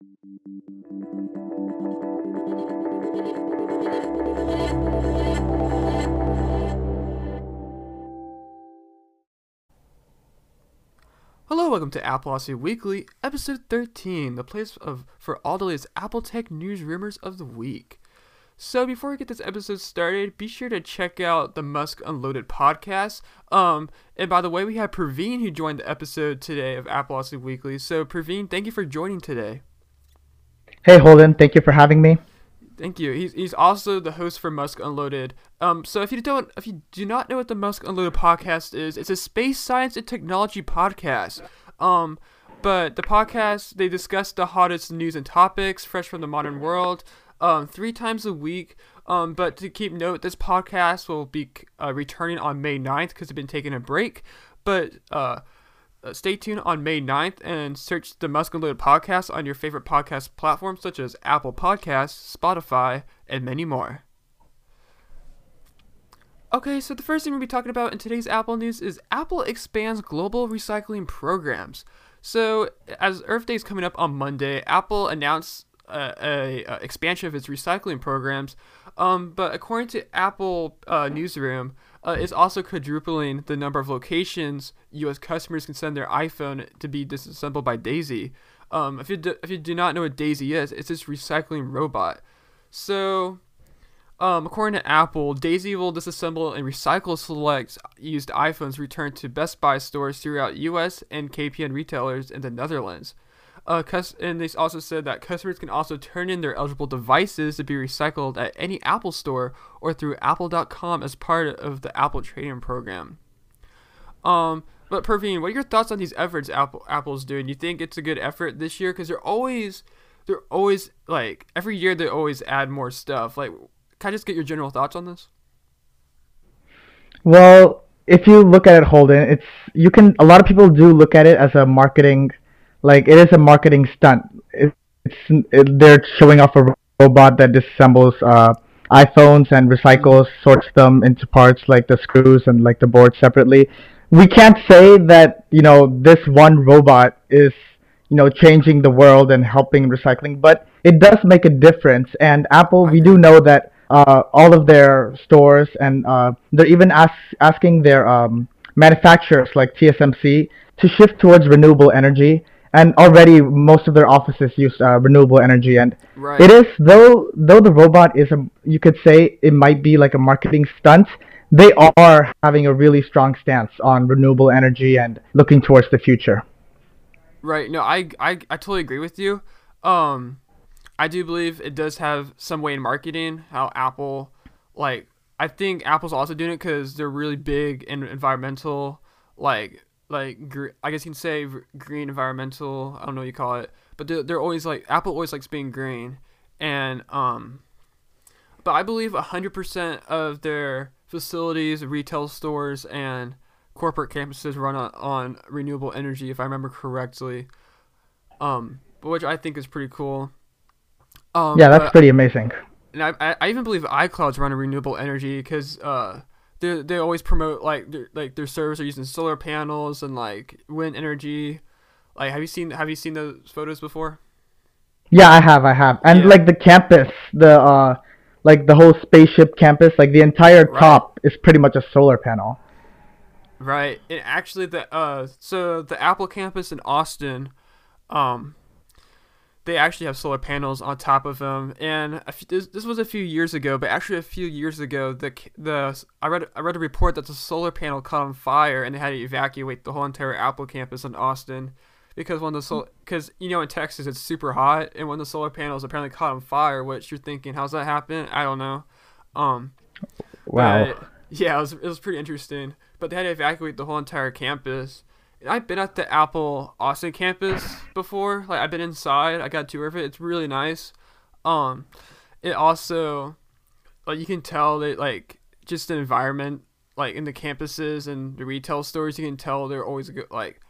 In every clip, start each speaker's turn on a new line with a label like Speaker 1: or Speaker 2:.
Speaker 1: Hello, welcome to Appleosophy Weekly, episode 13, the place of for all the latest Apple Tech news rumors of the week. So before we get this episode started, be sure to check out the Musk Unloaded podcast. Um, and by the way, we have Praveen who joined the episode today of Appleosophy Weekly. So Praveen, thank you for joining today.
Speaker 2: Hey Holden, thank you for having me.
Speaker 1: Thank you. He's, he's also the host for Musk Unloaded. Um, so if you don't, if you do not know what the Musk Unloaded podcast is, it's a space science and technology podcast. Um, but the podcast they discuss the hottest news and topics fresh from the modern world. Um, three times a week. Um, but to keep note, this podcast will be uh, returning on May 9th because it's been taking a break. But uh, uh, stay tuned on May 9th and search the Unloaded podcast on your favorite podcast platforms such as Apple Podcasts, Spotify, and many more. Okay, so the first thing we'll be talking about in today's Apple news is Apple expands global recycling programs. So, as Earth Day is coming up on Monday, Apple announced uh, a, a, expansion of its recycling programs. Um, but according to Apple uh, Newsroom, uh, is also quadrupling the number of locations U.S. customers can send their iPhone to be disassembled by Daisy. Um, if you do, if you do not know what Daisy is, it's this recycling robot. So, um, according to Apple, Daisy will disassemble and recycle select used iPhones returned to Best Buy stores throughout U.S. and KPN retailers in the Netherlands. Uh, and they also said that customers can also turn in their eligible devices to be recycled at any Apple store or through Apple.com as part of the Apple Trade In Program. Um, but Praveen, what are your thoughts on these efforts Apple Apple's doing? You think it's a good effort this year? Because they're always, they're always like every year they always add more stuff. Like, can I just get your general thoughts on this?
Speaker 2: Well, if you look at it, Holden, it's you can. A lot of people do look at it as a marketing like it is a marketing stunt. It, it's it, they're showing off a robot that disassembles uh, iPhones and recycles, sorts them into parts like the screws and like the board separately. We can't say that you know this one robot is you know changing the world and helping recycling, but it does make a difference. And Apple, we do know that uh, all of their stores and uh, they're even ask, asking their um, manufacturers like TSMC to shift towards renewable energy and already most of their offices use uh, renewable energy. And right. it is though though the robot is a you could say it might be like a marketing stunt they are having a really strong stance on renewable energy and looking towards the future.
Speaker 1: Right. No i i, I totally agree with you. Um i do believe it does have some way in marketing how apple like i think apple's also doing it because they're really big in environmental like like gr- I guess you can say green environmental. I don't know what you call it, but they're, they're always like Apple always likes being green, and um, but I believe hundred percent of their facilities, retail stores, and corporate campuses run on, on renewable energy, if I remember correctly. Um, but which I think is pretty cool.
Speaker 2: Um, yeah, that's pretty amazing.
Speaker 1: And I, I even believe iCloud's run on renewable energy because uh they they always promote like like their servers are using solar panels and like wind energy. Like, have you seen have you seen those photos before?
Speaker 2: Yeah, I have, I have, and yeah. like the campus, the uh, like the whole spaceship campus, like the entire right. top is pretty much a solar panel.
Speaker 1: Right, and actually, the uh, so the Apple campus in Austin, um, they actually have solar panels on top of them. And this, this was a few years ago, but actually a few years ago, the the I read I read a report that the solar panel caught on fire and they had to evacuate the whole entire Apple campus in Austin because when the sol because you know in Texas it's super hot and when the solar panels apparently caught on fire, which you're thinking how's that happen? I don't know. Um,
Speaker 2: wow.
Speaker 1: yeah, it was it was pretty interesting. But they had to evacuate the whole entire campus I've been at the Apple Austin campus before. Like I've been inside. I got a tour of it. It's really nice. Um, it also, like you can tell that like just the environment, like in the campuses and the retail stores, you can tell they're always good. Like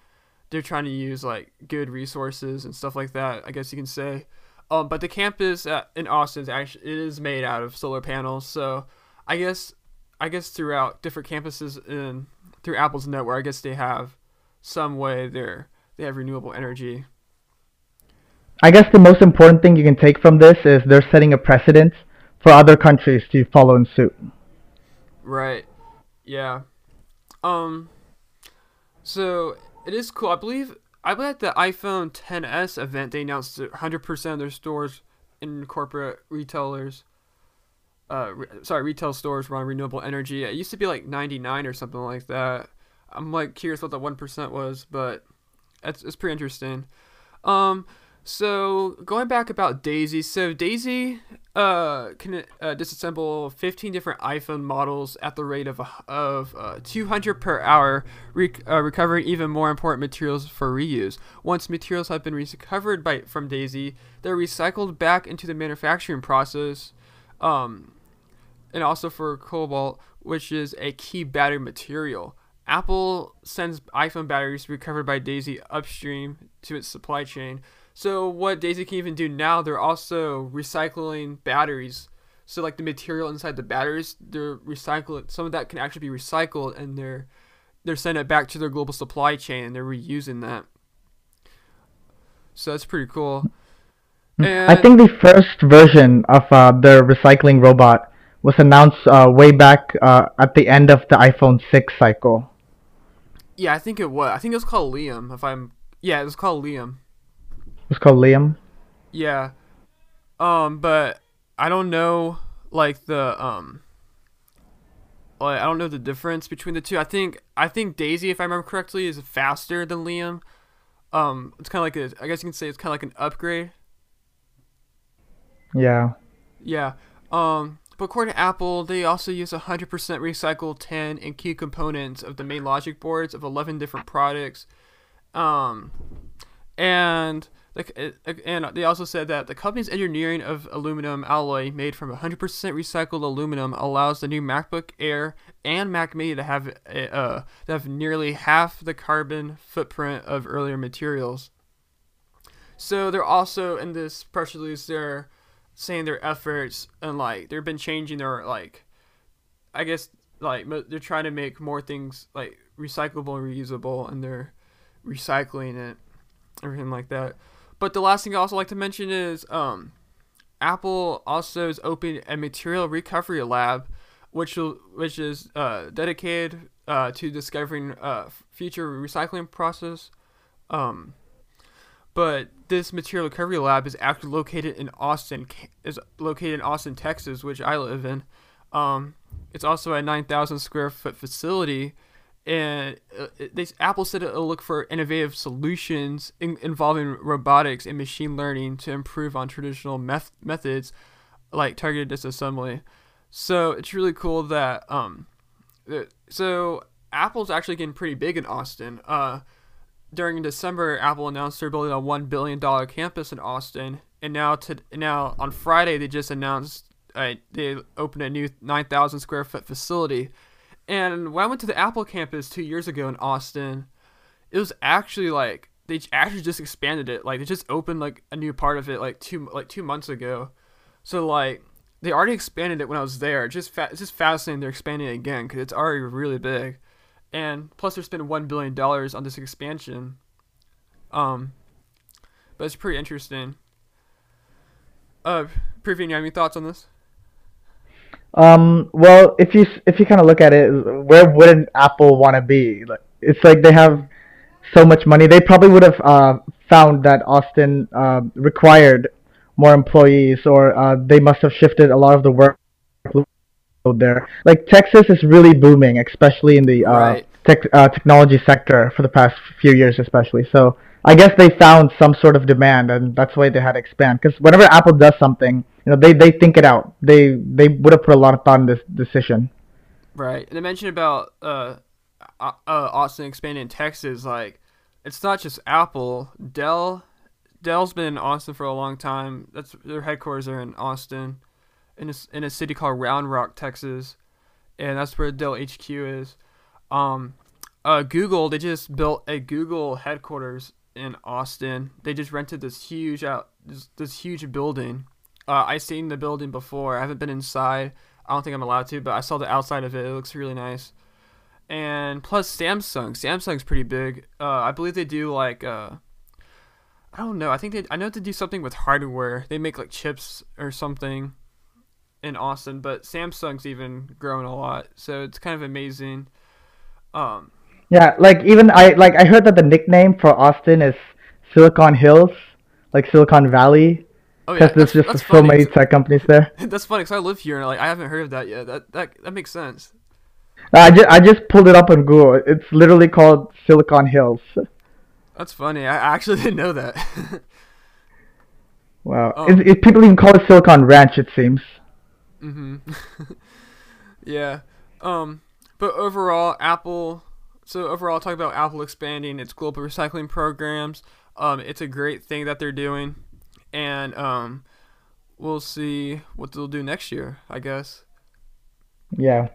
Speaker 1: they're trying to use like good resources and stuff like that. I guess you can say. Um, but the campus at, in Austin is actually it is made out of solar panels. So I guess I guess throughout different campuses in through Apple's network, I guess they have some way they're they have renewable energy.
Speaker 2: I guess the most important thing you can take from this is they're setting a precedent for other countries to follow in suit.
Speaker 1: Right. Yeah. Um. So it is cool. I believe I believe at the iPhone 10s event they announced 100% of their stores in corporate retailers, uh, re- sorry, retail stores run renewable energy. It used to be like 99 or something like that. I'm like curious what the one percent was, but it's it's pretty interesting. Um. So going back about Daisy, so Daisy uh, can uh, disassemble 15 different iPhone models at the rate of of uh, 200 per hour, rec- uh, recovering even more important materials for reuse. Once materials have been recovered by from Daisy, they're recycled back into the manufacturing process, um, and also for cobalt, which is a key battery material. Apple sends iPhone batteries recovered by Daisy upstream to its supply chain so what Daisy can even do now, they're also recycling batteries. So like the material inside the batteries, they're recycling. Some of that can actually be recycled, and they're they're sending it back to their global supply chain, and they're reusing that. So that's pretty cool.
Speaker 2: And I think the first version of uh, the recycling robot was announced uh, way back uh, at the end of the iPhone 6 cycle.
Speaker 1: Yeah, I think it was. I think it was called Liam. If I'm yeah, it was called Liam.
Speaker 2: It's called Liam.
Speaker 1: Yeah. Um, but I don't know like the um like I don't know the difference between the two. I think I think Daisy, if I remember correctly, is faster than Liam. Um, it's kind of like a I guess you can say it's kind of like an upgrade.
Speaker 2: Yeah.
Speaker 1: Yeah. Um, but according to Apple, they also use 100% recycled tin and key components of the main logic boards of 11 different products. Um, and and they also said that the company's engineering of aluminum alloy made from 100% recycled aluminum allows the new MacBook Air and Mac Mini to have uh, to have nearly half the carbon footprint of earlier materials. So they're also in this press release they're saying their efforts and like they've been changing their like I guess like they're trying to make more things like recyclable and reusable and they're recycling it everything like that. But the last thing I also like to mention is um, Apple also has opened a material recovery lab, which will, which is uh, dedicated uh, to discovering uh, future recycling process. Um, but this material recovery lab is actually located in Austin, is located in Austin, Texas, which I live in. Um, it's also a 9,000 square foot facility and uh, Apple said it'll look for innovative solutions in, involving robotics and machine learning to improve on traditional meth- methods like targeted disassembly. So it's really cool that um, so Apple's actually getting pretty big in Austin. Uh, during December, Apple announced they're building a one billion dollar campus in Austin, and now to now on Friday they just announced uh, they opened a new nine thousand square foot facility and when I went to the Apple campus two years ago in Austin, it was actually like they actually just expanded it. Like they just opened like a new part of it like two like two months ago. So like they already expanded it when I was there. It's just fa- it's just fascinating they're expanding it again because it's already really big, and plus they're spending one billion dollars on this expansion. Um, but it's pretty interesting. Uh, Praveen, you have any thoughts on this?
Speaker 2: Um, well, if you if you kind of look at it, where wouldn't Apple want to be? Like, it's like they have so much money. They probably would have uh, found that Austin uh, required more employees, or uh, they must have shifted a lot of the work there. Like Texas is really booming, especially in the uh, right. tech, uh, technology sector for the past few years, especially. So I guess they found some sort of demand, and that's why they had to expand. Because whenever Apple does something, you know, they, they think it out. They they would have put a lot of thought in this decision.
Speaker 1: Right, and I mentioned about uh, uh, Austin expanding in Texas. Like, it's not just Apple. Dell, Dell's been in Austin for a long time. That's their headquarters are in Austin, in a, in a city called Round Rock, Texas, and that's where Dell HQ is. Um, uh, Google, they just built a Google headquarters in Austin. They just rented this huge out this, this huge building. Uh, I seen the building before. I haven't been inside. I don't think I'm allowed to, but I saw the outside of it. It looks really nice. And plus Samsung. Samsung's pretty big. Uh, I believe they do like uh, I don't know. I think they I know to do something with hardware. They make like chips or something in Austin, but Samsung's even grown a lot, so it's kind of amazing. Um,
Speaker 2: Yeah, like even I like I heard that the nickname for Austin is Silicon Hills, like Silicon Valley,
Speaker 1: oh yeah,
Speaker 2: because there's
Speaker 1: that's,
Speaker 2: just so
Speaker 1: funny.
Speaker 2: many tech companies there.
Speaker 1: That's funny because I live here and like I haven't heard of that yet. That that that makes sense.
Speaker 2: I just I just pulled it up on Google. It's literally called Silicon Hills.
Speaker 1: That's funny. I actually didn't know that.
Speaker 2: Wow,
Speaker 1: Oh.
Speaker 2: it, it, people even call it Silicon Ranch. It seems.
Speaker 1: Hmm yeah. Um. But overall, Apple. So overall, talk about Apple expanding its global recycling programs. Um, it's a great thing that they're doing, and um, we'll see what they'll do next year. I guess.
Speaker 2: Yeah.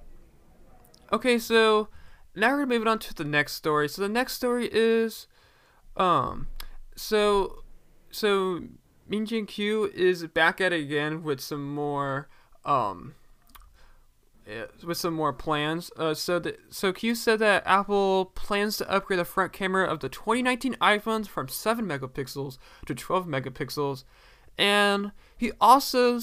Speaker 1: Okay, so now we're gonna move on to the next story. So the next story is, um, so, so Ming-Chi Kuo is back at it again with some more, um, with some more plans. Uh, so the, so Kuo said that Apple plans to upgrade the front camera of the 2019 iPhones from 7 megapixels to 12 megapixels, and he also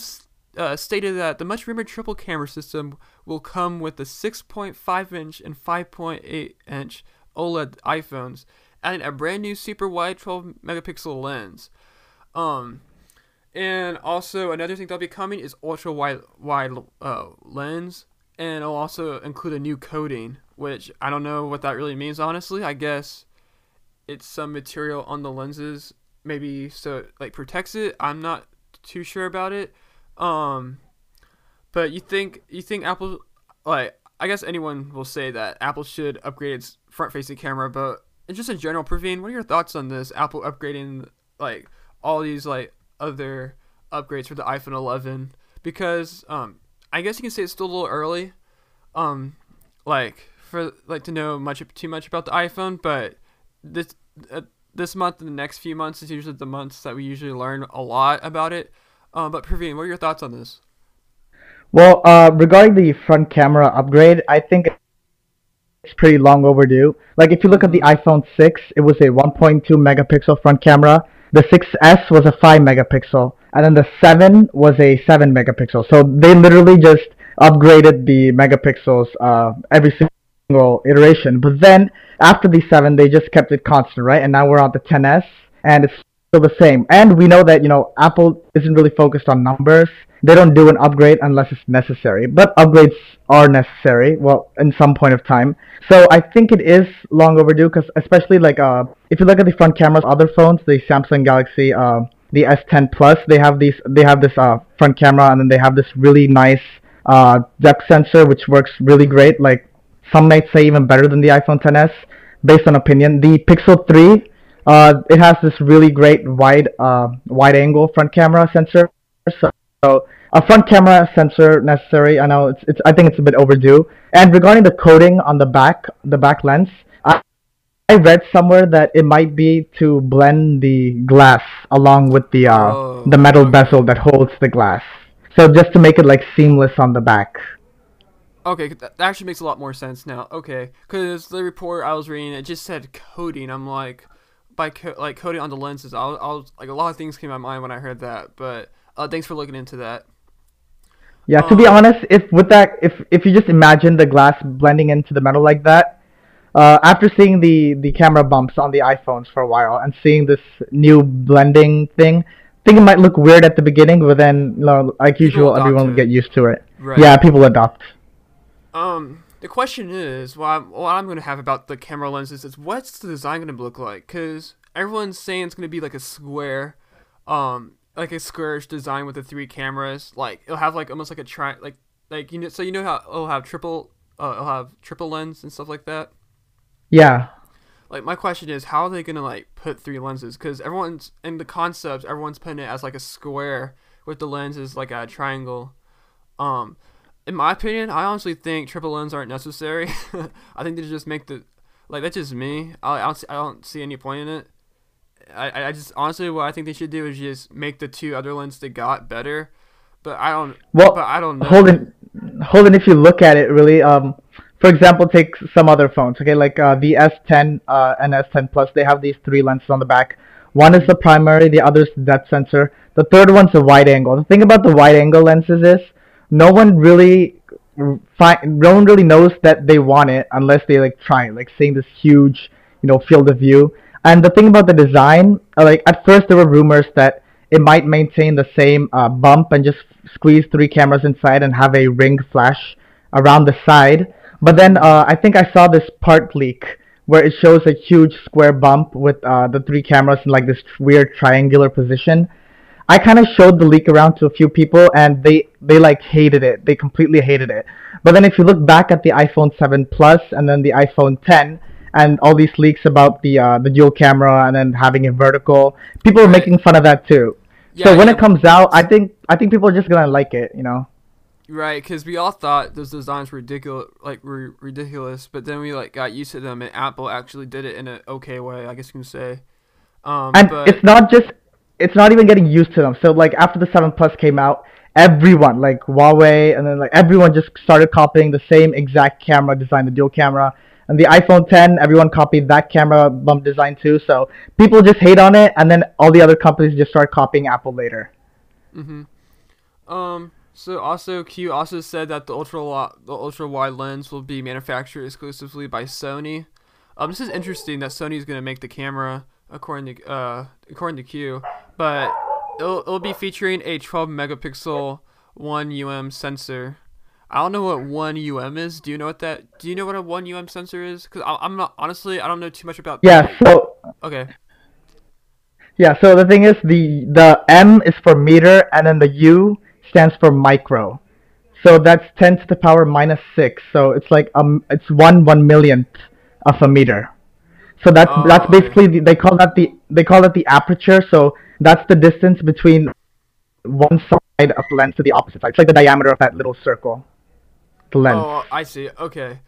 Speaker 1: uh, stated that the much rumored triple camera system will come with the 6.5 inch and 5.8 inch OLED iPhones, adding a brand new super wide 12 megapixel lens. Um, and also another thing that'll be coming is ultra wide wide uh, lens, and it'll also include a new coating, which I don't know what that really means honestly. I guess it's some material on the lenses, maybe so it, like protects it. I'm not too sure about it. Um, but you think you think Apple like I guess anyone will say that Apple should upgrade its front-facing camera, but just in general, Praveen, what are your thoughts on this? Apple upgrading like all these like other upgrades for the iPhone 11 because um I guess you can say it's still a little early, um like for like to know much too much about the iPhone, but this uh, this month and the next few months is usually the months that we usually learn a lot about it. Um, but Praveen, what are your thoughts on this?
Speaker 2: Well, uh, regarding the front camera upgrade, I think it's pretty long overdue. Like if you look at the iPhone 6, it was a 1.2 megapixel front camera. The 6S was a 5 megapixel, and then the 7 was a 7 megapixel. So they literally just upgraded the megapixels uh, every single iteration. But then after the 7, they just kept it constant, right? And now we're on the 10S, and it's still the same. And we know that you know Apple isn't really focused on numbers. They don't do an upgrade unless it's necessary. But upgrades are necessary. Well, in some point of time. So I think it is long overdue because especially like uh, if you look at the front cameras, other phones, the Samsung Galaxy, uh, the S10 Plus, they have these. They have this uh, front camera, and then they have this really nice uh, depth sensor, which works really great. Like some might say even better than the iPhone 10s, based on opinion. The Pixel 3, uh, it has this really great wide, uh, wide angle front camera sensor. So, so a front camera sensor necessary. I know it's, it's, I think it's a bit overdue. And regarding the coating on the back, the back lens, I, I read somewhere that it might be to blend the glass along with the, uh,
Speaker 1: Oh,
Speaker 2: the metal bezel that holds the glass. So just to make it like seamless on the back.
Speaker 1: Okay, that that actually makes a lot more sense now. Okay, because the report I was reading it just said coating. I'm like, by co- like coating on the lenses. I was, I was like a lot of things came to my mind when I heard that. But uh, thanks for looking into that.
Speaker 2: Yeah, to be
Speaker 1: Um,
Speaker 2: honest, if with that, if if you just imagine the glass blending into the metal like that, uh, after seeing the the camera bumps on the iPhones for a while and seeing this new blending thing, I think it might look weird at the beginning, but then, you know, like usual, everyone will get used to it.
Speaker 1: Right.
Speaker 2: Yeah, people adopt.
Speaker 1: Um, the question is, what I'm, what I'm gonna have about the camera lenses is, what's the design gonna look like? Cause everyone's saying it's gonna be like a square, um, like a squarish design with the three cameras. Like it'll have like almost like a tri, like like you know, so you know how it'll have triple, uh, it'll have triple lens and stuff like that.
Speaker 2: Yeah.
Speaker 1: Like my question is, how are they gonna like put three lenses? Cause everyone's in the concepts, everyone's putting it as like a square with the lens is like a triangle. Um, in my opinion, I honestly think triple lens aren't necessary. I think they just make the like that's just me. I, I don't see, I don't see any point in it. I, I- just honestly what I think they should do is just make the two other lenses they got better. But I don't.
Speaker 2: Well,
Speaker 1: but I don't know.
Speaker 2: Holden, Holden, if you look at it really, um, for example, take some other phones, okay, like uh, the S10 uh, and S10 Plus, they have these three lenses on the back. One is the primary, the other is the depth sensor. The third one's a wide angle. The thing about the wide angle lenses is no one really find, no one really knows that they want it unless they like try it, like seeing this huge, you know, field of view. And the thing about the design, like at first there were rumors that it might maintain the same uh, bump and just squeeze three cameras inside and have a ring flash around the side. But then uh, I think I saw this part leak where it shows a huge square bump with uh, the three cameras in like this weird triangular position. I kind of showed the leak around to a few people and they they like hated it. They completely hated it. But then if you look back at the iPhone 7 Plus and then the iPhone 10 and all these leaks about the uh, the dual camera and then having it vertical, people are making fun of that too.
Speaker 1: Yeah,
Speaker 2: so when
Speaker 1: yeah.
Speaker 2: it comes out, I think I think people are just gonna like it. You know.
Speaker 1: Right, because we all thought those designs were ridiculous, like were ridiculous, but then we like got used to them, and Apple actually did it in an okay way, I guess you can say. Um,
Speaker 2: and
Speaker 1: but
Speaker 2: it's not just it's not even getting used to them. So like after the 7 plus came out everyone like huawei and then like everyone just started copying the same exact camera design the dual camera. And the iphone 10 everyone copied that camera bump design too. So people just hate on it and then all the other companies just start copying apple later.
Speaker 1: Hmm Um. So also, Kuo also said that the ultra the ultra wide lens will be manufactured exclusively by Sony. Um, this is interesting that Sony is going to make the camera according to uh according to Kuo, but it'll it'll be featuring a 12 megapixel one um sensor. I don't know what one um is. Do you know what that? Do you know what a one um sensor is? Cause I, I'm not honestly I don't know too much about.
Speaker 2: yeah so
Speaker 1: Okay.
Speaker 2: yeah so the thing is the the m is for meter and then the u stands for micro so that's 10 to the power minus 6 so it's like um it's one one millionth of a meter so that's
Speaker 1: Oh,
Speaker 2: that's basically the, they call that the they call it the aperture so that's the distance between one side of the lens to the opposite side it's like the diameter of that little circle the lens
Speaker 1: Oh, I see. Okay.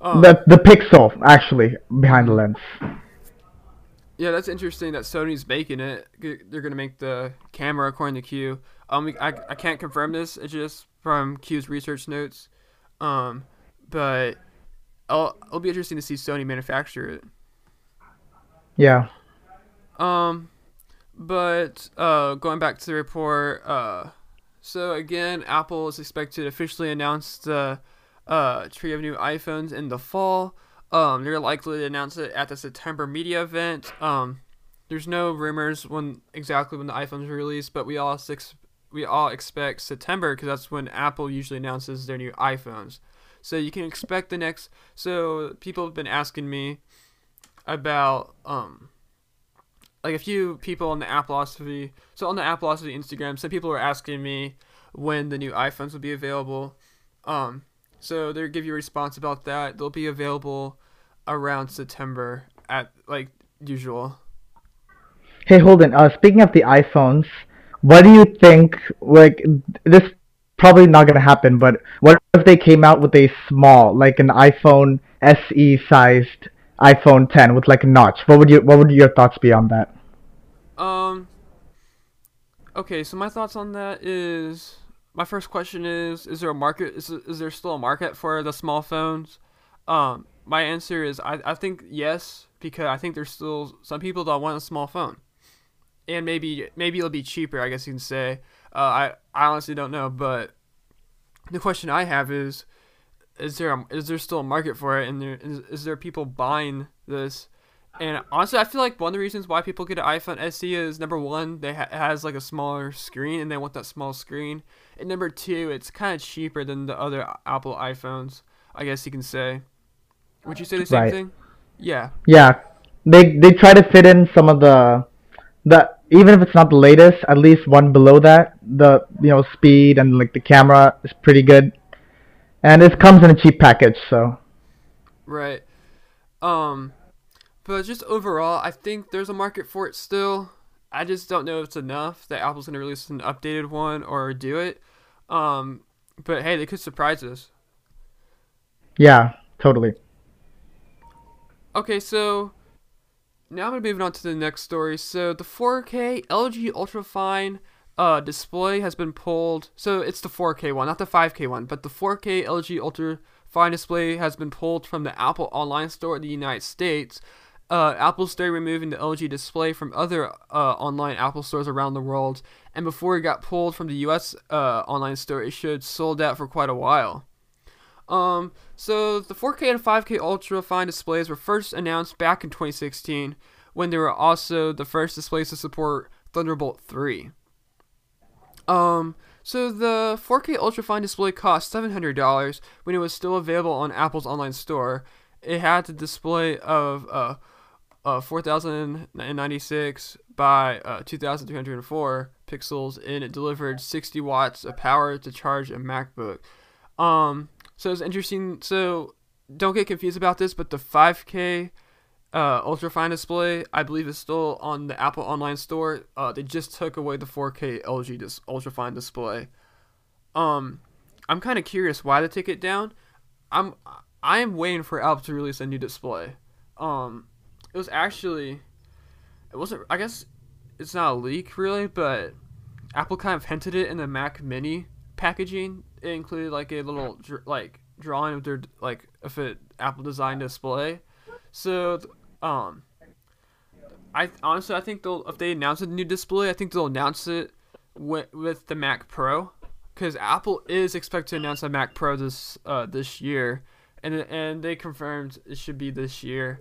Speaker 1: Oh.
Speaker 2: the the pixel actually behind the lens
Speaker 1: Yeah, that's interesting that Sony's making it. They're gonna make the camera according to Kuo. Um, I, I can't confirm this. It's just from Kuo's research notes. Um, but I'll, it'll be interesting to see Sony manufacture it.
Speaker 2: yeah
Speaker 1: Um, but uh, going back to the report, uh, so again, Apple is expected to officially announce the uh, tree of new iPhones in the fall. Um, they're likely to announce it at the September media event. Um, there's no rumors when exactly when the iPhones are released, but we all six we all expect September because that's when Apple usually announces their new iPhones. So you can expect the next. So people have been asking me about um like a few people on the Appleosophy. So on the Appleosophy Instagram, some people were asking me when the new iPhones will be available. Um, so they'll give you a response about that. They'll be available around September at like usual.
Speaker 2: Hey Holden, uh, speaking of the iPhones, what do you think? Like, this probably not gonna happen, but what if they came out with a small, like an iPhone SE sized iPhone 10 with like a notch? What would you What would your thoughts be on that?
Speaker 1: Um. Okay, so my thoughts on that is my first question is: Is there a market? Is is there still a market for the small phones? Um, my answer is I, I think yes because I think there's still some people that want a small phone, and maybe maybe it'll be cheaper. I guess you can say. Uh, I I honestly don't know, but the question I have is: Is there a, is there still a market for it, and there is, is there people buying this? And honestly, I feel like one of the reasons why people get an iPhone SE is number one, they ha- it has like a smaller screen, and they want that small screen. And number two, it's kind of cheaper than the other Apple iPhones. I guess you can say. Would you say the same
Speaker 2: Right.
Speaker 1: thing? Yeah.
Speaker 2: Yeah, they they try to fit in some of the the even if it's not the latest, at least one below that. The you know speed and like the camera is pretty good, and it comes in a cheap package. So
Speaker 1: Right. Um, but just overall, I think there's a market for it still. I just don't know if it's enough that Apple's gonna release an updated one or do it. Um, but hey, they could surprise us.
Speaker 2: yeah, totally.
Speaker 1: Okay, so now I'm gonna move moving on to the next story. So the 4K LG Ultrafine uh, display has been pulled. So it's the 4K one, not the 5K one, but the 4K LG Ultrafine display has been pulled from the Apple Online Store in the United States. uh, Apple started removing the LG display from other uh, online Apple stores around the world, and before it got pulled from the U.S. Uh, online store, it should sold out for quite a while. Um, so the 4K and 5K ultra fine displays were first announced back in 2016, when they were also the first displays to support Thunderbolt 3. Um, so the 4K ultrafine display cost $700 when it was still available on Apple's online store. It had the display of uh, uh 4096 by uh, 2304 pixels and it delivered 60 watts of power to charge a MacBook. Um, so it's interesting. So don't get confused about this, but the 5K uh, ultra fine display, I believe, is still on the Apple Online Store. Uh, they just took away the 4K LG dis- ultra fine display. Um, I'm kind of curious why they took it down. I'm I am waiting for Apple to release a new display. Um, it was actually, it wasn't. I guess it's not a leak really, but Apple kind of hinted it in the Mac Mini packaging. It included like a little like drawing of their like if it Apple design display. So um, I honestly I think they'll if they announce a new display, I think they'll announce it with with the Mac Pro, because Apple is expected to announce a Mac Pro this uh this year, and and they confirmed it should be this year.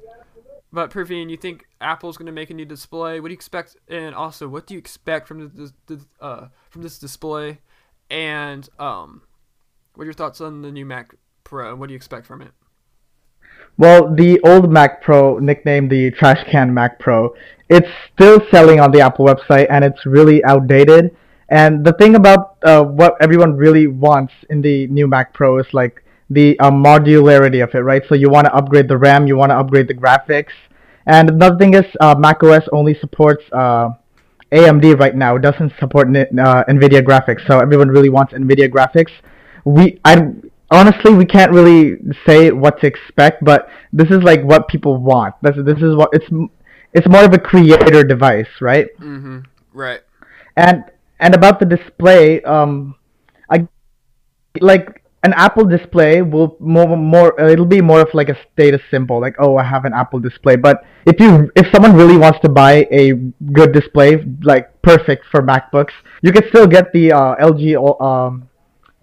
Speaker 1: But Praveen, you think Apple's gonna make a new display? What do you expect? And also, what do you expect from the, the uh from this display? And um, what are your thoughts on the new Mac Pro? And what do you expect from it?
Speaker 2: Well, the old Mac Pro, nicknamed the Trash Can Mac Pro, it's still selling on the Apple website and it's really outdated. And the thing about uh, what everyone really wants in the new Mac Pro is like the uh, modularity of it, right? So you want to upgrade the RAM, you want to upgrade the graphics. And another thing is uh, macOS only supports uh, AMD right now. Doesn't support uh, NVIDIA graphics. So everyone really wants NVIDIA graphics. We I honestly we can't really say what to expect, but this is like what people want. This this is what it's it's more of a creator device, right?
Speaker 1: Mm-hmm. Right.
Speaker 2: And and about the display, um, I like an Apple display will more more it'll be more of like a status symbol, like oh I have an Apple display. But if you if someone really wants to buy a good display, like perfect for MacBooks, you can still get the uh, LG um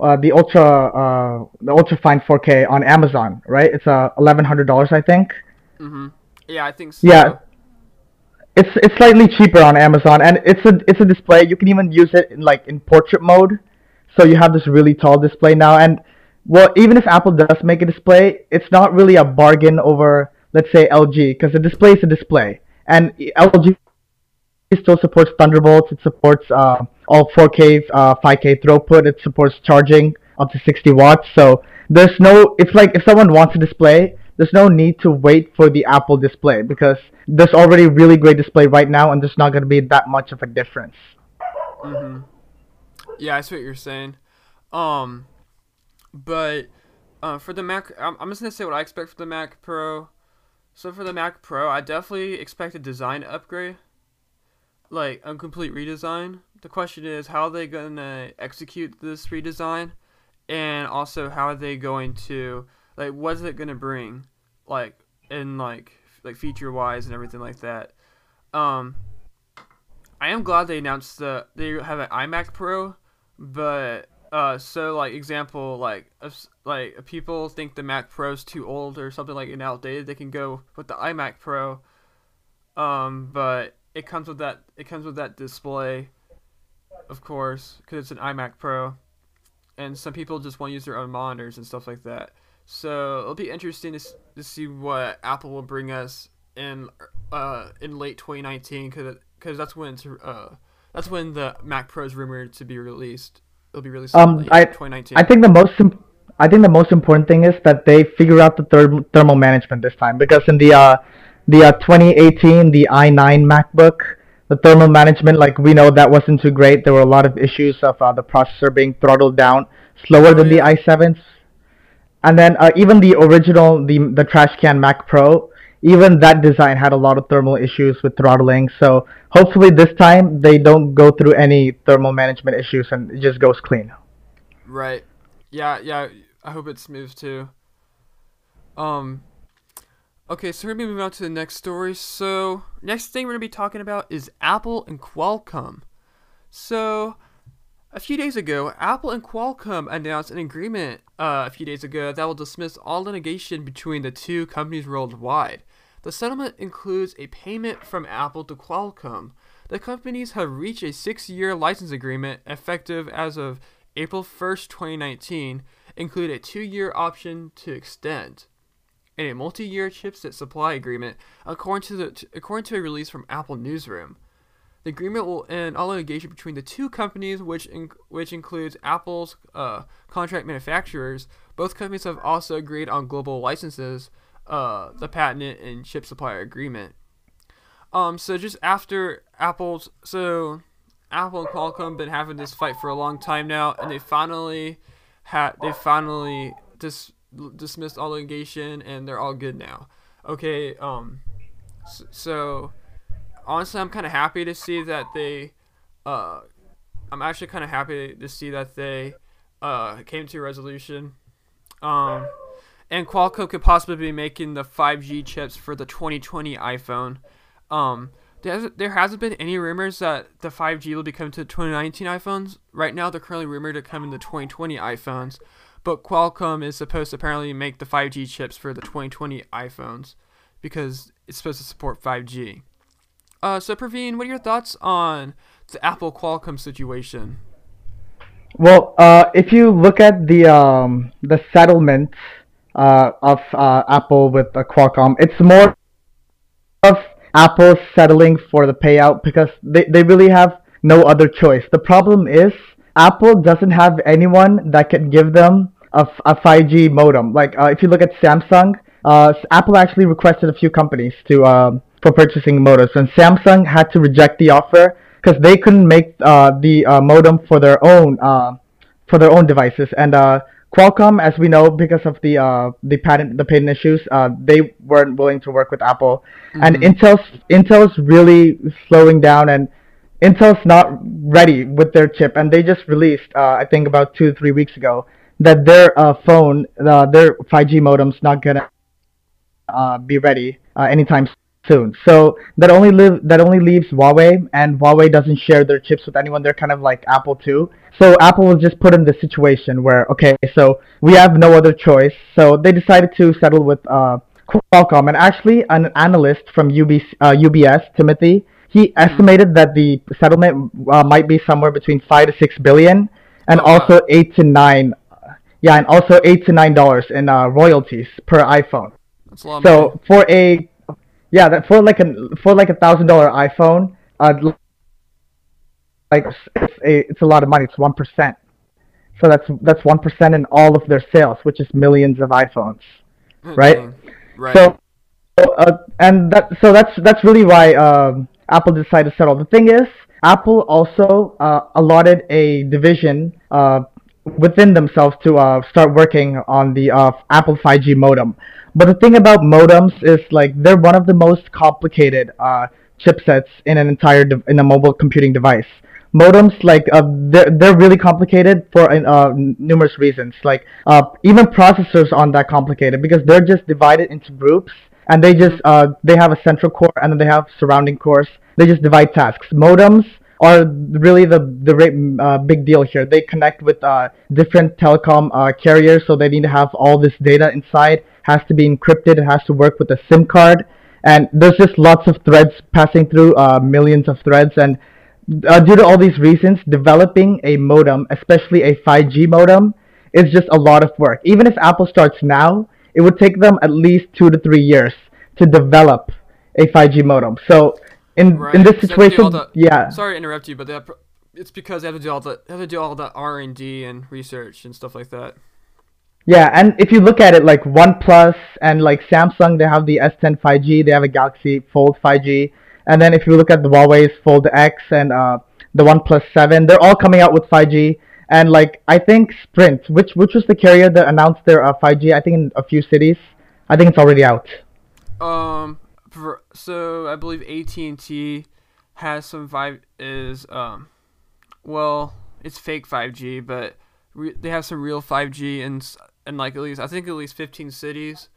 Speaker 2: uh, the ultra uh, the ultra fine 4K on Amazon, right? It's uh eleven hundred dollars, I think.
Speaker 1: Mhm. Yeah, I think so.
Speaker 2: Yeah. It's it's slightly cheaper on Amazon, and it's a it's a display. You can even use it in like in portrait mode, so you have this really tall display now. And well, even if Apple does make a display, it's not really a bargain over let's say LG, because the display is a display, and LG still supports Thunderbolts. It supports uh, all 4K, uh, 5K throughput. It supports charging up to 60 watts. So there's no. It's like if someone wants a display, there's no need to wait for the Apple display because there's already really great display right now, and there's not going to be that much of a difference.
Speaker 1: Mhm. Yeah, I see what you're saying. Um, but uh, for the Mac, I'm, just gonna say what I expect for the Mac Pro. So for the Mac Pro, I definitely expect a design upgrade like a complete redesign. The question is how are they gonna execute this redesign, and also how are they going to like what's it gonna bring, like in like like feature wise and everything like that. Um, I am glad they announced the they have an iMac Pro, but uh, so like example like if like if people think the Mac Pro is too old or something like and outdated, they can go with the iMac Pro. Um, but it comes with that it comes with that display, of course, because it's an iMac Pro, and some people just want to use their own monitors and stuff like that. So it'll be interesting to, to see what Apple will bring us in uh in late 2019 because because that's when it's, uh that's when the Mac Pro is rumored to be released. It'll be released
Speaker 2: um,
Speaker 1: in
Speaker 2: I,
Speaker 1: 2019.
Speaker 2: I think the most I think the most important thing is that they figure out the therm- thermal management this time because in the uh, the uh, 2018 the i9 MacBook the thermal management like we know that wasn't too great. There were a lot of issues of uh, the processor being throttled down slower than the i7s and then uh, even the original the the trash can Mac Pro even that design had a lot of thermal issues with throttling so hopefully this time they don't go through any thermal management issues and it just goes clean
Speaker 1: Right. Yeah, yeah. I hope it's smooth too. Um Okay, so we're gonna be moving on to the next story. So next thing we're gonna be talking about is Apple and Qualcomm. So a few days ago, Apple and Qualcomm announced an agreement uh, a few days ago that will dismiss all litigation between the two companies worldwide. The settlement includes a payment from Apple to Qualcomm. The companies have reached a six year license agreement effective as of April 1st, 2019, include a two year option to extend and a multi-year chipset supply agreement, according to the according to a release from Apple Newsroom. The agreement will end all litigation between the two companies, which in, which includes Apple's uh, contract manufacturers. Both companies have also agreed on global licenses, uh, the patent and chip supplier agreement. Um, so just after Apple's so Apple and Qualcomm been having this fight for a long time now, and they finally had they finally dis- dismissed all litigation, and they're all good now. Okay, um, so, so honestly, I'm kind of happy to see that they, uh, I'm actually kind of happy to see that they, uh, came to a resolution. Um, and Qualcomm could possibly be making the 5G chips for the 2020 iPhone. Um, there hasn't, there hasn't been any rumors that the 5G will be coming to the 2019 iPhones. Right now, they're currently rumored to come in the 2020 iPhones, but Qualcomm is supposed to apparently make the 5G chips for the 2020 iPhones because it's supposed to support 5G. Uh, so, Praveen, what are your thoughts on the Apple Qualcomm situation?
Speaker 2: Well, uh, if you look at the um, the settlement uh, of uh, Apple with uh, Qualcomm, it's more of Apple settling for the payout because they, they really have no other choice. The problem is Apple doesn't have anyone that can give them a, a 5G modem. Like uh, if you look at Samsung, uh, Apple actually requested a few companies to um, for purchasing modems, and Samsung had to reject the offer because they couldn't make uh, the uh, modem for their own uh, for their own devices. And uh, Qualcomm, as we know, because of the uh, the patent the patent issues, uh, they weren't willing to work with Apple. Mm-hmm. And Intel's Intel's really slowing down, and Intel's not ready with their chip. And they just released, uh, I think, about two three weeks ago, that their uh, phone, uh, their 5G modem's not gonna uh, be ready uh, anytime soon. So that only live that only leaves Huawei, and Huawei doesn't share their chips with anyone. They're kind of like Apple too. So Apple was just put in the situation where okay, so we have no other choice. So they decided to settle with uh, Qualcomm, and actually an analyst from UBS, uh, UBS Timothy, he mm-hmm. estimated that the settlement uh, might be somewhere between five to six billion, and oh, also eight to nine. Yeah, and also eight to nine dollars in uh, royalties per iPhone.
Speaker 1: That's a lot.
Speaker 2: So for a yeah, that for like a for like a thousand dollar iPhone, uh, like it's a it's a lot of money. It's one percent. So that's that's one percent in all of their sales, which is millions of iPhones, mm-hmm. right?
Speaker 1: Right.
Speaker 2: So, uh, and that so that's that's really why um, Apple decided to settle. The thing is, Apple also uh, allotted a division uh, within themselves to uh, start working on the uh, Apple 5G modem. But the thing about modems is like they're one of the most complicated uh, chipsets in an entire in a mobile computing device. Modems like uh, they're they're really complicated for uh, numerous reasons. Like uh, even processors aren't that complicated because they're just divided into groups and they just uh, they have a central core and then they have surrounding cores. They just divide tasks. Modems are really the the uh, big deal here. They connect with uh, different telecom uh, carriers, so they need to have all this data inside. Has to be encrypted. It has to work with a SIM card, and there's just lots of threads passing through, uh, millions of threads, and uh, due to all these reasons, developing a modem, especially a 5G modem, is just a lot of work. Even if Apple starts now, it would take them at least two to three years to develop a 5G modem. So in right. in this situation, the, yeah.
Speaker 1: Sorry to interrupt you, but it's because they have to do all the have to do all the R and D and research and stuff like that.
Speaker 2: Yeah, and if you look at it, like OnePlus and like Samsung, they have the S10 5G, they have a Galaxy Fold 5G, and then if you look at the Huawei's Fold X and uh, the OnePlus 7, they're all coming out with 5G. And like I think Sprint, which which was the carrier that announced their uh, 5G, I think in a few cities, I think it's already out.
Speaker 1: Um, so I believe AT and T has some five is um, well, it's fake 5G, but they have some real 5G and and like at least I think at least 15 cities,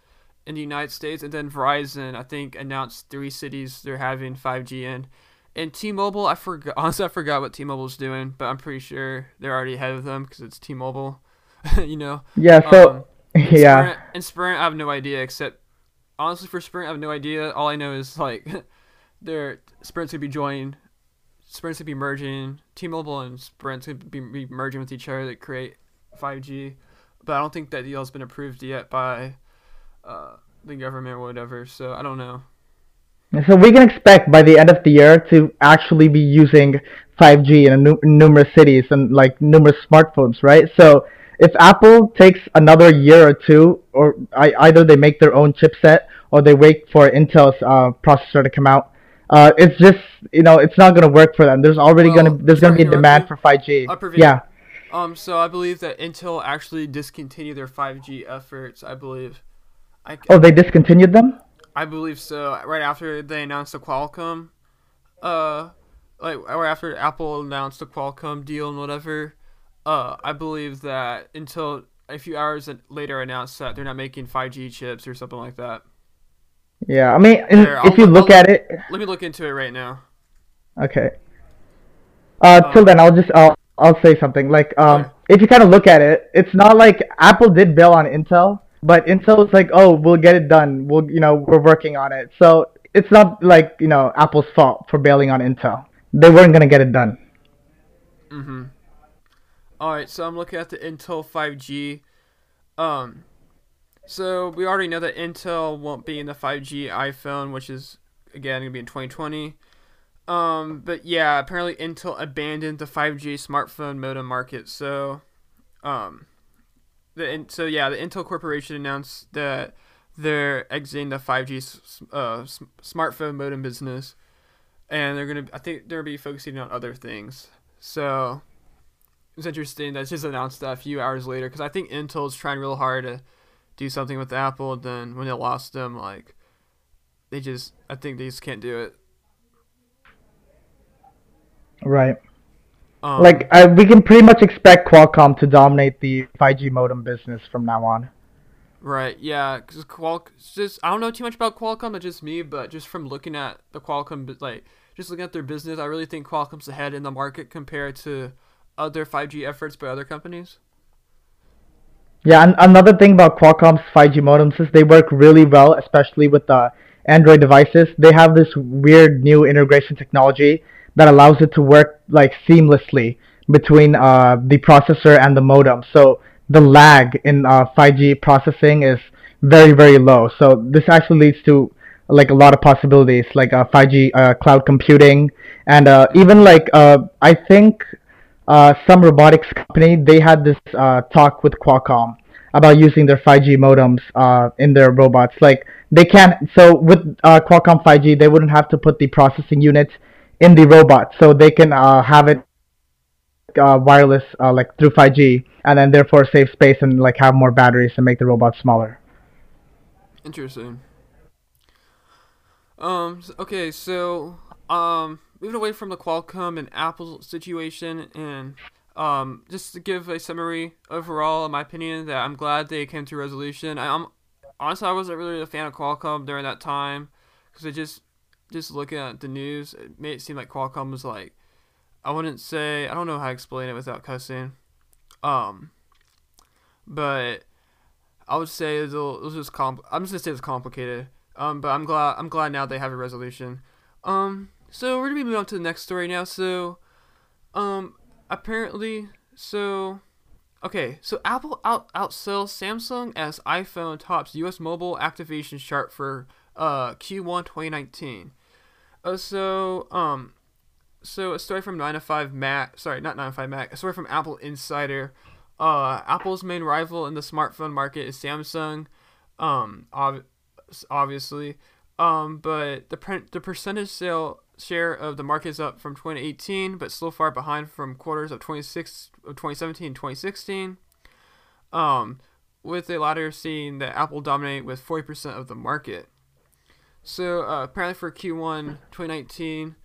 Speaker 1: in the United States, and then Verizon I think announced three cities they're having 5G in. And T-Mobile, I forgot. Honestly, I forgot what T-Mobile's doing, but I'm pretty sure they're already ahead of them because it's T-Mobile. you know.
Speaker 2: Yeah. So
Speaker 1: Um, and
Speaker 2: yeah.
Speaker 1: Sprint, and Sprint, I have no idea. Except honestly, for Sprint, I have no idea. All I know is like they're Sprint's gonna be joining. Sprint's gonna be merging. T-Mobile and Sprint's gonna be, be merging with each other to create 5G. But I don't think that deal has been approved yet by uh, the government or whatever. So I don't know.
Speaker 2: So we can expect by the end of the year to actually be using 5G in nu- numerous cities and like numerous smartphones, right? So if Apple takes another year or two, or I, either they make their own chipset or they wait for Intel's uh, processor to come out, uh, it's just you know it's not gonna work for them. There's already
Speaker 1: Well,
Speaker 2: gonna there's gonna be a demand for 5G.
Speaker 1: I'll preview.
Speaker 2: Yeah.
Speaker 1: Um. So I believe that Intel actually discontinued their 5G efforts. I believe. I,
Speaker 2: Oh, they discontinued them.
Speaker 1: I believe so. Right after they announced the Qualcomm, uh, like right after Apple announced the Qualcomm deal and whatever, uh, I believe that Intel a few hours later announced that they're not making 5G chips or something like that.
Speaker 2: Yeah. I mean,
Speaker 1: Here,
Speaker 2: if
Speaker 1: I'll-
Speaker 2: you look
Speaker 1: I'll-
Speaker 2: at it,
Speaker 1: Let me look into it right now.
Speaker 2: Okay. Uh, till
Speaker 1: Um,
Speaker 2: then, I'll just I'll I'll say something. Like, um,
Speaker 1: Okay.
Speaker 2: if you kind of look at it, it's not like Apple did bail on Intel, but Intel was like, oh, we'll get it done. We'll, you know, we're working on it. So it's not like you know Apple's fault for bailing on Intel. They weren't gonna get it done.
Speaker 1: Mm-hmm. All right, so I'm looking at the Intel 5G. Um, so we already know that Intel won't be in the 5G iPhone, which is again gonna be in 2020. Um, but yeah, apparently Intel abandoned the 5G smartphone modem market. So, um, the so yeah, the Intel Corporation announced that they're exiting the 5G uh, smartphone modem business, and they're gonna. I think they're gonna be focusing on other things. So it's interesting that that's just announced that a few hours later because I think Intel's trying real hard to do something with Apple. And then when they lost them, like they just, I think they just can't do it.
Speaker 2: Right.
Speaker 1: Um,
Speaker 2: Like, uh, we can pretty much expect Qualcomm to dominate the 5G modem business from now on.
Speaker 1: right, yeah, because Qual, it's just I don't know too much about Qualcomm. It's just me, but just from looking at the Qualcomm, like just looking at their business, I really think Qualcomm's ahead in the market compared to other 5G efforts by other companies.
Speaker 2: Yeah, and another thing about Qualcomm's 5G modems is they work really well, especially with the Android devices. They have this weird new integration technology that allows it to work like seamlessly between uh, the processor and the modem. So the lag in uh, 5G processing is very very low. So this actually leads to like a lot of possibilities, like uh, 5G uh, cloud computing, and uh, even like uh, I think some robotics company they had this talk with Qualcomm about using their 5G modems in their robots. Like they can't. So with Qualcomm 5G, they wouldn't have to put the processing unit in the robot, so they can uh, have it uh, wireless uh, like through 5G, and then therefore save space and like have more batteries and make the robot smaller.
Speaker 1: Interesting. Um. Okay. So, um, moving away from the Qualcomm and Apple situation, and um, just to give a summary overall, in my opinion, that I'm glad they came to resolution. I, I'm honestly I wasn't really a fan of Qualcomm during that time because it just just looking at the news, it made it seem like Qualcomm was like I wouldn't say I don't know how to explain it without cussing. Um, but I would say it was just compl- I'm just gonna say it's complicated. Um, but I'm glad I'm glad now they have a resolution. Um, so we're gonna be moving on to the next story now. So, um, apparently, so, okay, so Apple out outsells Samsung as iPhone tops U.S. mobile activation chart for uh Q1 2019. Uh, so um, so a story from 9 to 5 Mac, sorry, not 9 to 5 Mac, a story from Apple Insider. Uh, Apple's main rival in the smartphone market is Samsung. Um, ob- obviously. Um, but the pre- the percentage sale share of the market is up from 2018, but still far behind from quarters of 26 of 2017 and 2016. Um, with the latter seeing that Apple dominate with 40% of the market. So uh, apparently for Q1 2019,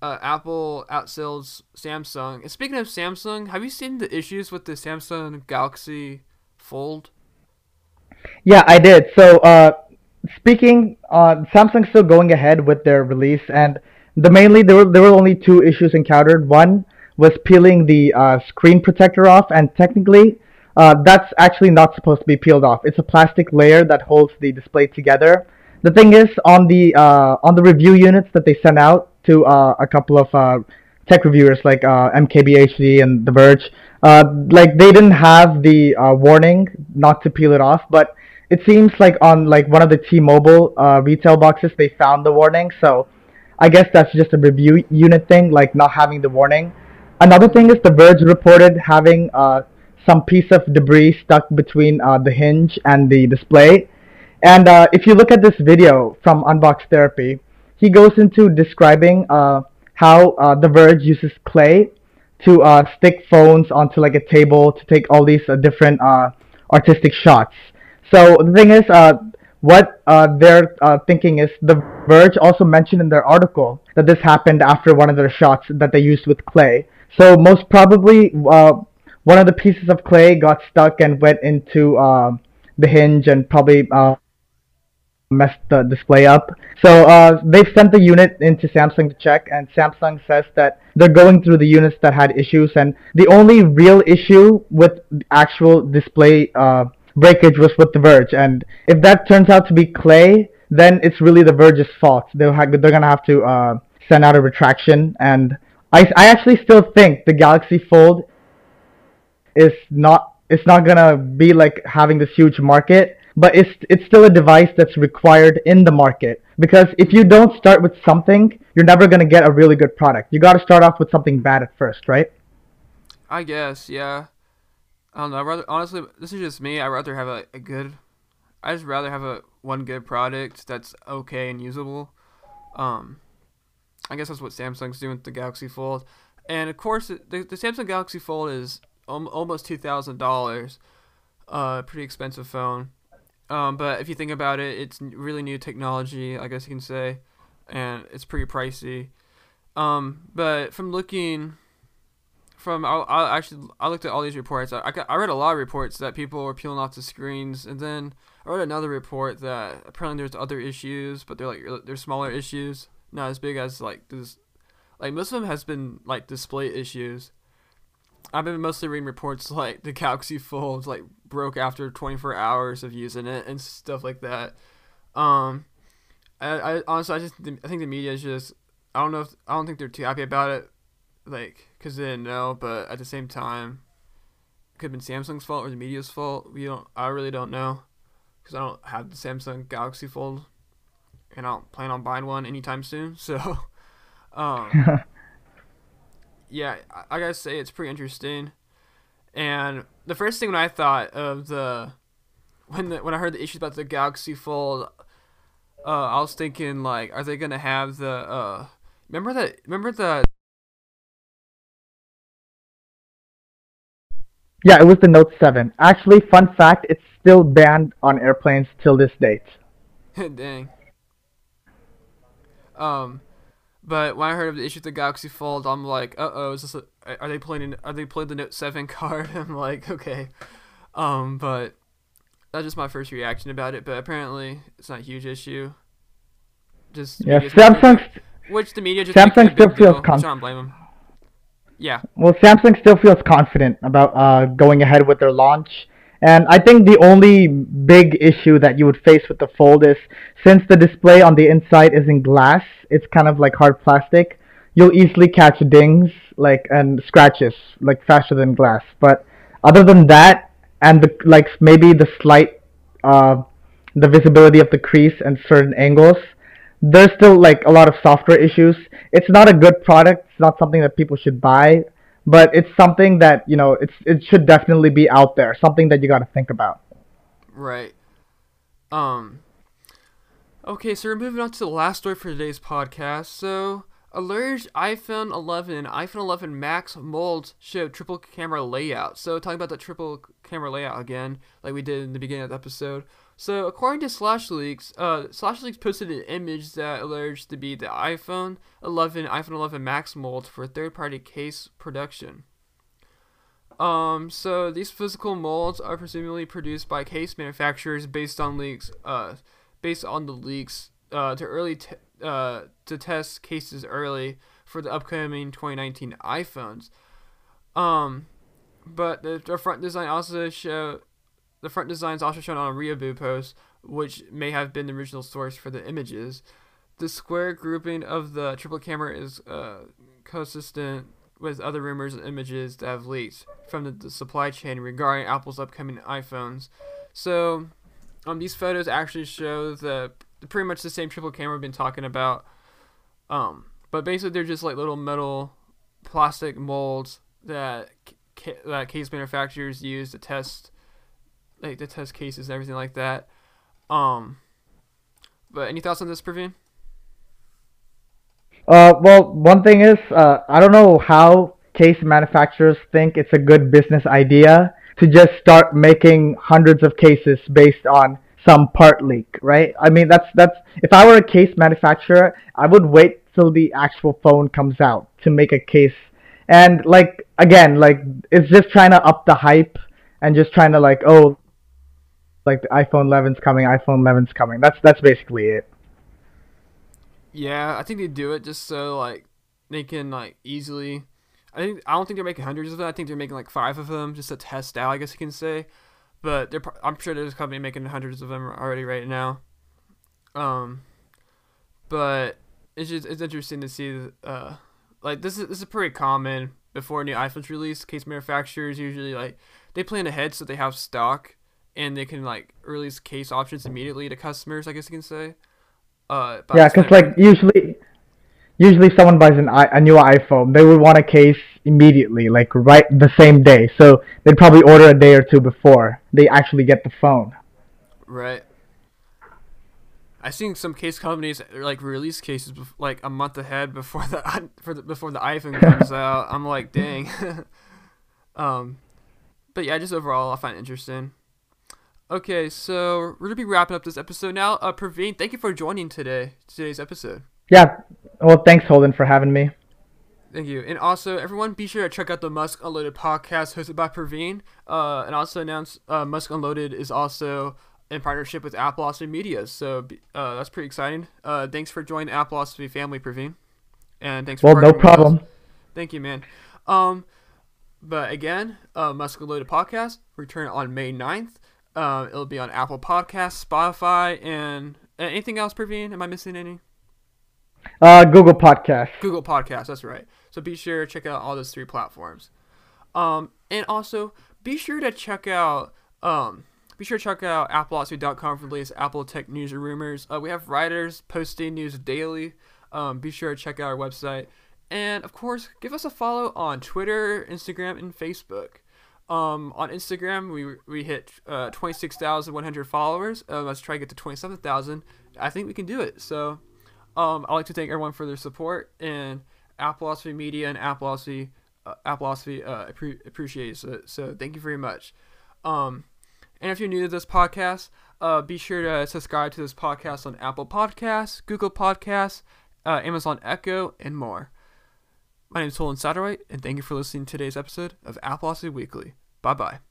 Speaker 1: uh, Apple outsells Samsung. And speaking of Samsung, have you seen the issues with the Samsung Galaxy Fold?
Speaker 2: Yeah, I did. So uh, speaking, uh, Samsung's still going ahead with their release, and the mainly there were there were only two issues encountered. One was peeling the uh, screen protector off, and technically, uh, that's actually not supposed to be peeled off. It's a plastic layer that holds the display together. The thing is, on the uh, on the review units that they sent out to uh, a couple of uh, tech reviewers like uh, MKBHD and The Verge, uh, like they didn't have the uh, warning not to peel it off, but it seems like on like one of the T-Mobile uh, retail boxes they found the warning. So I guess that's just a review unit thing, like not having the warning. Another thing is The Verge reported having some piece of debris stuck between the hinge and the display. And uh, if you look at this video from Unbox Therapy, he goes into describing uh, how uh, The Verge uses clay to uh, stick phones onto like a table to take all these uh, different uh, artistic shots. So the thing is, what they're thinking is The Verge also mentioned in their article that this happened after one of their shots that they used with clay. So most probably, one of the pieces of clay got stuck and went into the hinge and probably messed the display up. So uh, they've sent the unit into Samsung to check, and Samsung says that they're going through the units that had issues, and the only real issue with actual display uh, breakage was with the Verge. And if that turns out to be clay, then it's really the Verge's fault. They'll ha- they're gonna have to uh, send out a retraction, and I, I actually still think the Galaxy Fold is not it's not gonna be like having this huge market but it's it's still a device that's required in the market because if you don't start with something you're never gonna get a really good product you got to start off with something bad at first right
Speaker 1: I guess, yeah. I don't know. I rather honestly, this is just me. I'd rather have a, a good. I just rather have a one good product that's okay and usable. Um, I guess that's what Samsung's doing with the Galaxy Fold, and of course the, the Samsung Galaxy Fold is almost two thousand dollars. Uh, pretty expensive phone. Um, but if you think about it, it's really new technology, I guess you can say, and it's pretty pricey. Um, but from looking, from I, I actually I looked at all these reports. I, I, I read a lot of reports that people were peeling off the screens, and then I read another report that apparently there's other issues, but they're like they're smaller issues, not as big as like this. Like most of them has been like display issues. I've been mostly reading reports like the Galaxy Fold like broke after 24 hours of using it and stuff like that. Um, I, I honestly I just I think the media is just I don't know if I don't think they're too happy about it, like because they didn't know, but at the same time, could have been Samsung's fault or the media's fault. We don't I really don't know because I don't have the Samsung Galaxy Fold, and I don't plan on buying one anytime soon. So, um yeah, I, I gotta say it's pretty interesting. And the first thing when I thought of the when the, when I heard the issues about the Galaxy Fold, uh, I was thinking like, are they gonna have the uh, remember that remember the
Speaker 2: yeah it was the note 7 actually fun fact it's still banned on airplanes till this date
Speaker 1: dang. Um, but when I heard of the issue with the Galaxy Fold, I'm like, uh oh, is this a, are they playing are they playing the Note Seven card? I'm like, okay. Um, but that's just my first reaction about it. But apparently, it's not a huge issue. Just
Speaker 2: yeah
Speaker 1: media's making it-
Speaker 2: Samsung
Speaker 1: which the media just
Speaker 2: Samsung still feels
Speaker 1: deal,
Speaker 2: con-
Speaker 1: which I don't blame them. Yeah,
Speaker 2: Well, Samsung still feels confident about uh, going ahead with their launch. And I think the only big issue that you would face with the Fold is since the display on the inside is in glass, it's kind of like hard plastic. You'll easily catch dings like and scratches like faster than glass. But other than that, and the like maybe the slight uh, the visibility of the crease and certain angles, there's still like a lot of software issues. It's not a good product. It's not something that people should buy, but it's something that you know it's it should definitely be out there. Something that you got to think about.
Speaker 1: right. Um. Okay, so we're moving on to the last story for today's podcast. So, alleged iPhone 11 and iPhone 11 Max molds show triple camera layout. So, talking about the triple camera layout again, like we did in the beginning of the episode. So, according to Slashleaks, uh, Slashleaks posted an image that alleged to be the iPhone 11, iPhone 11 Max mold for third-party case production. Um, so these physical molds are presumably produced by case manufacturers based on leaks, uh, based on the leaks uh, to early t- uh, to test cases early for the upcoming 2019 iPhones. Um, but the, the front design also show the front design is also shown on a Weibo post, which may have been the original source for the images. The square grouping of the triple camera is uh, consistent with other rumors and images that have leaked from the, the supply chain regarding Apple's upcoming iPhones. So, um, these photos actually show the pretty much the same triple camera we've been talking about. Um, but basically they're just like little metal plastic molds that ca- that case manufacturers use to test like to test cases and everything like that. Um, but any thoughts on this, Praveen?
Speaker 2: Uh, well, one thing is, uh, I don't know how case manufacturers think it's a good business idea to just start making hundreds of cases based on some part leak, right? I mean, that's that's if I were a case manufacturer, I would wait till the actual phone comes out to make a case. And like again, like it's just trying to up the hype and just trying to like, oh, like the iPhone 11's coming, iPhone 11's coming. That's that's basically it.
Speaker 1: Yeah, I think they do it just so like they can like easily. I think I don't think they're making hundreds of them. I think they're making like five of them just to test out. I guess you can say, but they're. I'm sure there's a company making hundreds of them already right now. Um, but it's just it's interesting to see. Uh, like this is this is pretty common before new iPhones release. Case manufacturers usually like they plan ahead so they have stock and they can like release case options immediately to customers. I guess you can say. Uh,
Speaker 2: yeah, because like usually, usually someone buys an I- a new iPhone, they would want a case immediately, like right the same day. So they'd probably order a day or two before they actually get the phone.
Speaker 1: Right. I've seen some case companies like release cases like a month ahead before the for the, before the iPhone comes out. I'm like, dang. um, but yeah, just overall, I find it interesting. Okay, so we're gonna be wrapping up this episode now. Uh, Praveen, thank you for joining today today's episode.
Speaker 2: Yeah, well, thanks Holden for having me.
Speaker 1: Thank you, and also everyone, be sure to check out the Musk Unloaded podcast hosted by Praveen. Uh, and also announce uh, Musk Unloaded is also in partnership with Appleosophy Media, so uh, that's pretty exciting. Uh, thanks for joining the Appleosophy family, Praveen, and thanks.
Speaker 2: Well,
Speaker 1: for
Speaker 2: no problem.
Speaker 1: Thank you, man. Um, but again, uh, Musk Unloaded podcast return on May 9th. Uh, it'll be on Apple Podcasts, Spotify, and uh, anything else, Praveen? Am I missing any?
Speaker 2: Uh, Google Podcast.
Speaker 1: Google Podcast, that's right. So be sure to check out all those three platforms. Um, and also be sure to check out um, be sure to check out appleosophy.com for the latest Apple tech news and rumors. Uh, we have writers posting news daily. Um, be sure to check out our website. And of course, give us a follow on Twitter, Instagram, and Facebook. Um, on Instagram, we we hit uh, 26,100 followers. Uh, let's try to get to 27,000. I think we can do it. So, um, I'd like to thank everyone for their support and Appleosophy Media and Appleosophy uh, Appleosophy uh, appre- appreciates it. So, thank you very much. Um, and if you're new to this podcast, uh, be sure to subscribe to this podcast on Apple Podcasts, Google Podcasts, uh, Amazon Echo, and more. My name is Holden Satterwhite, and thank you for listening to today's episode of Appleosophy Weekly. Bye bye.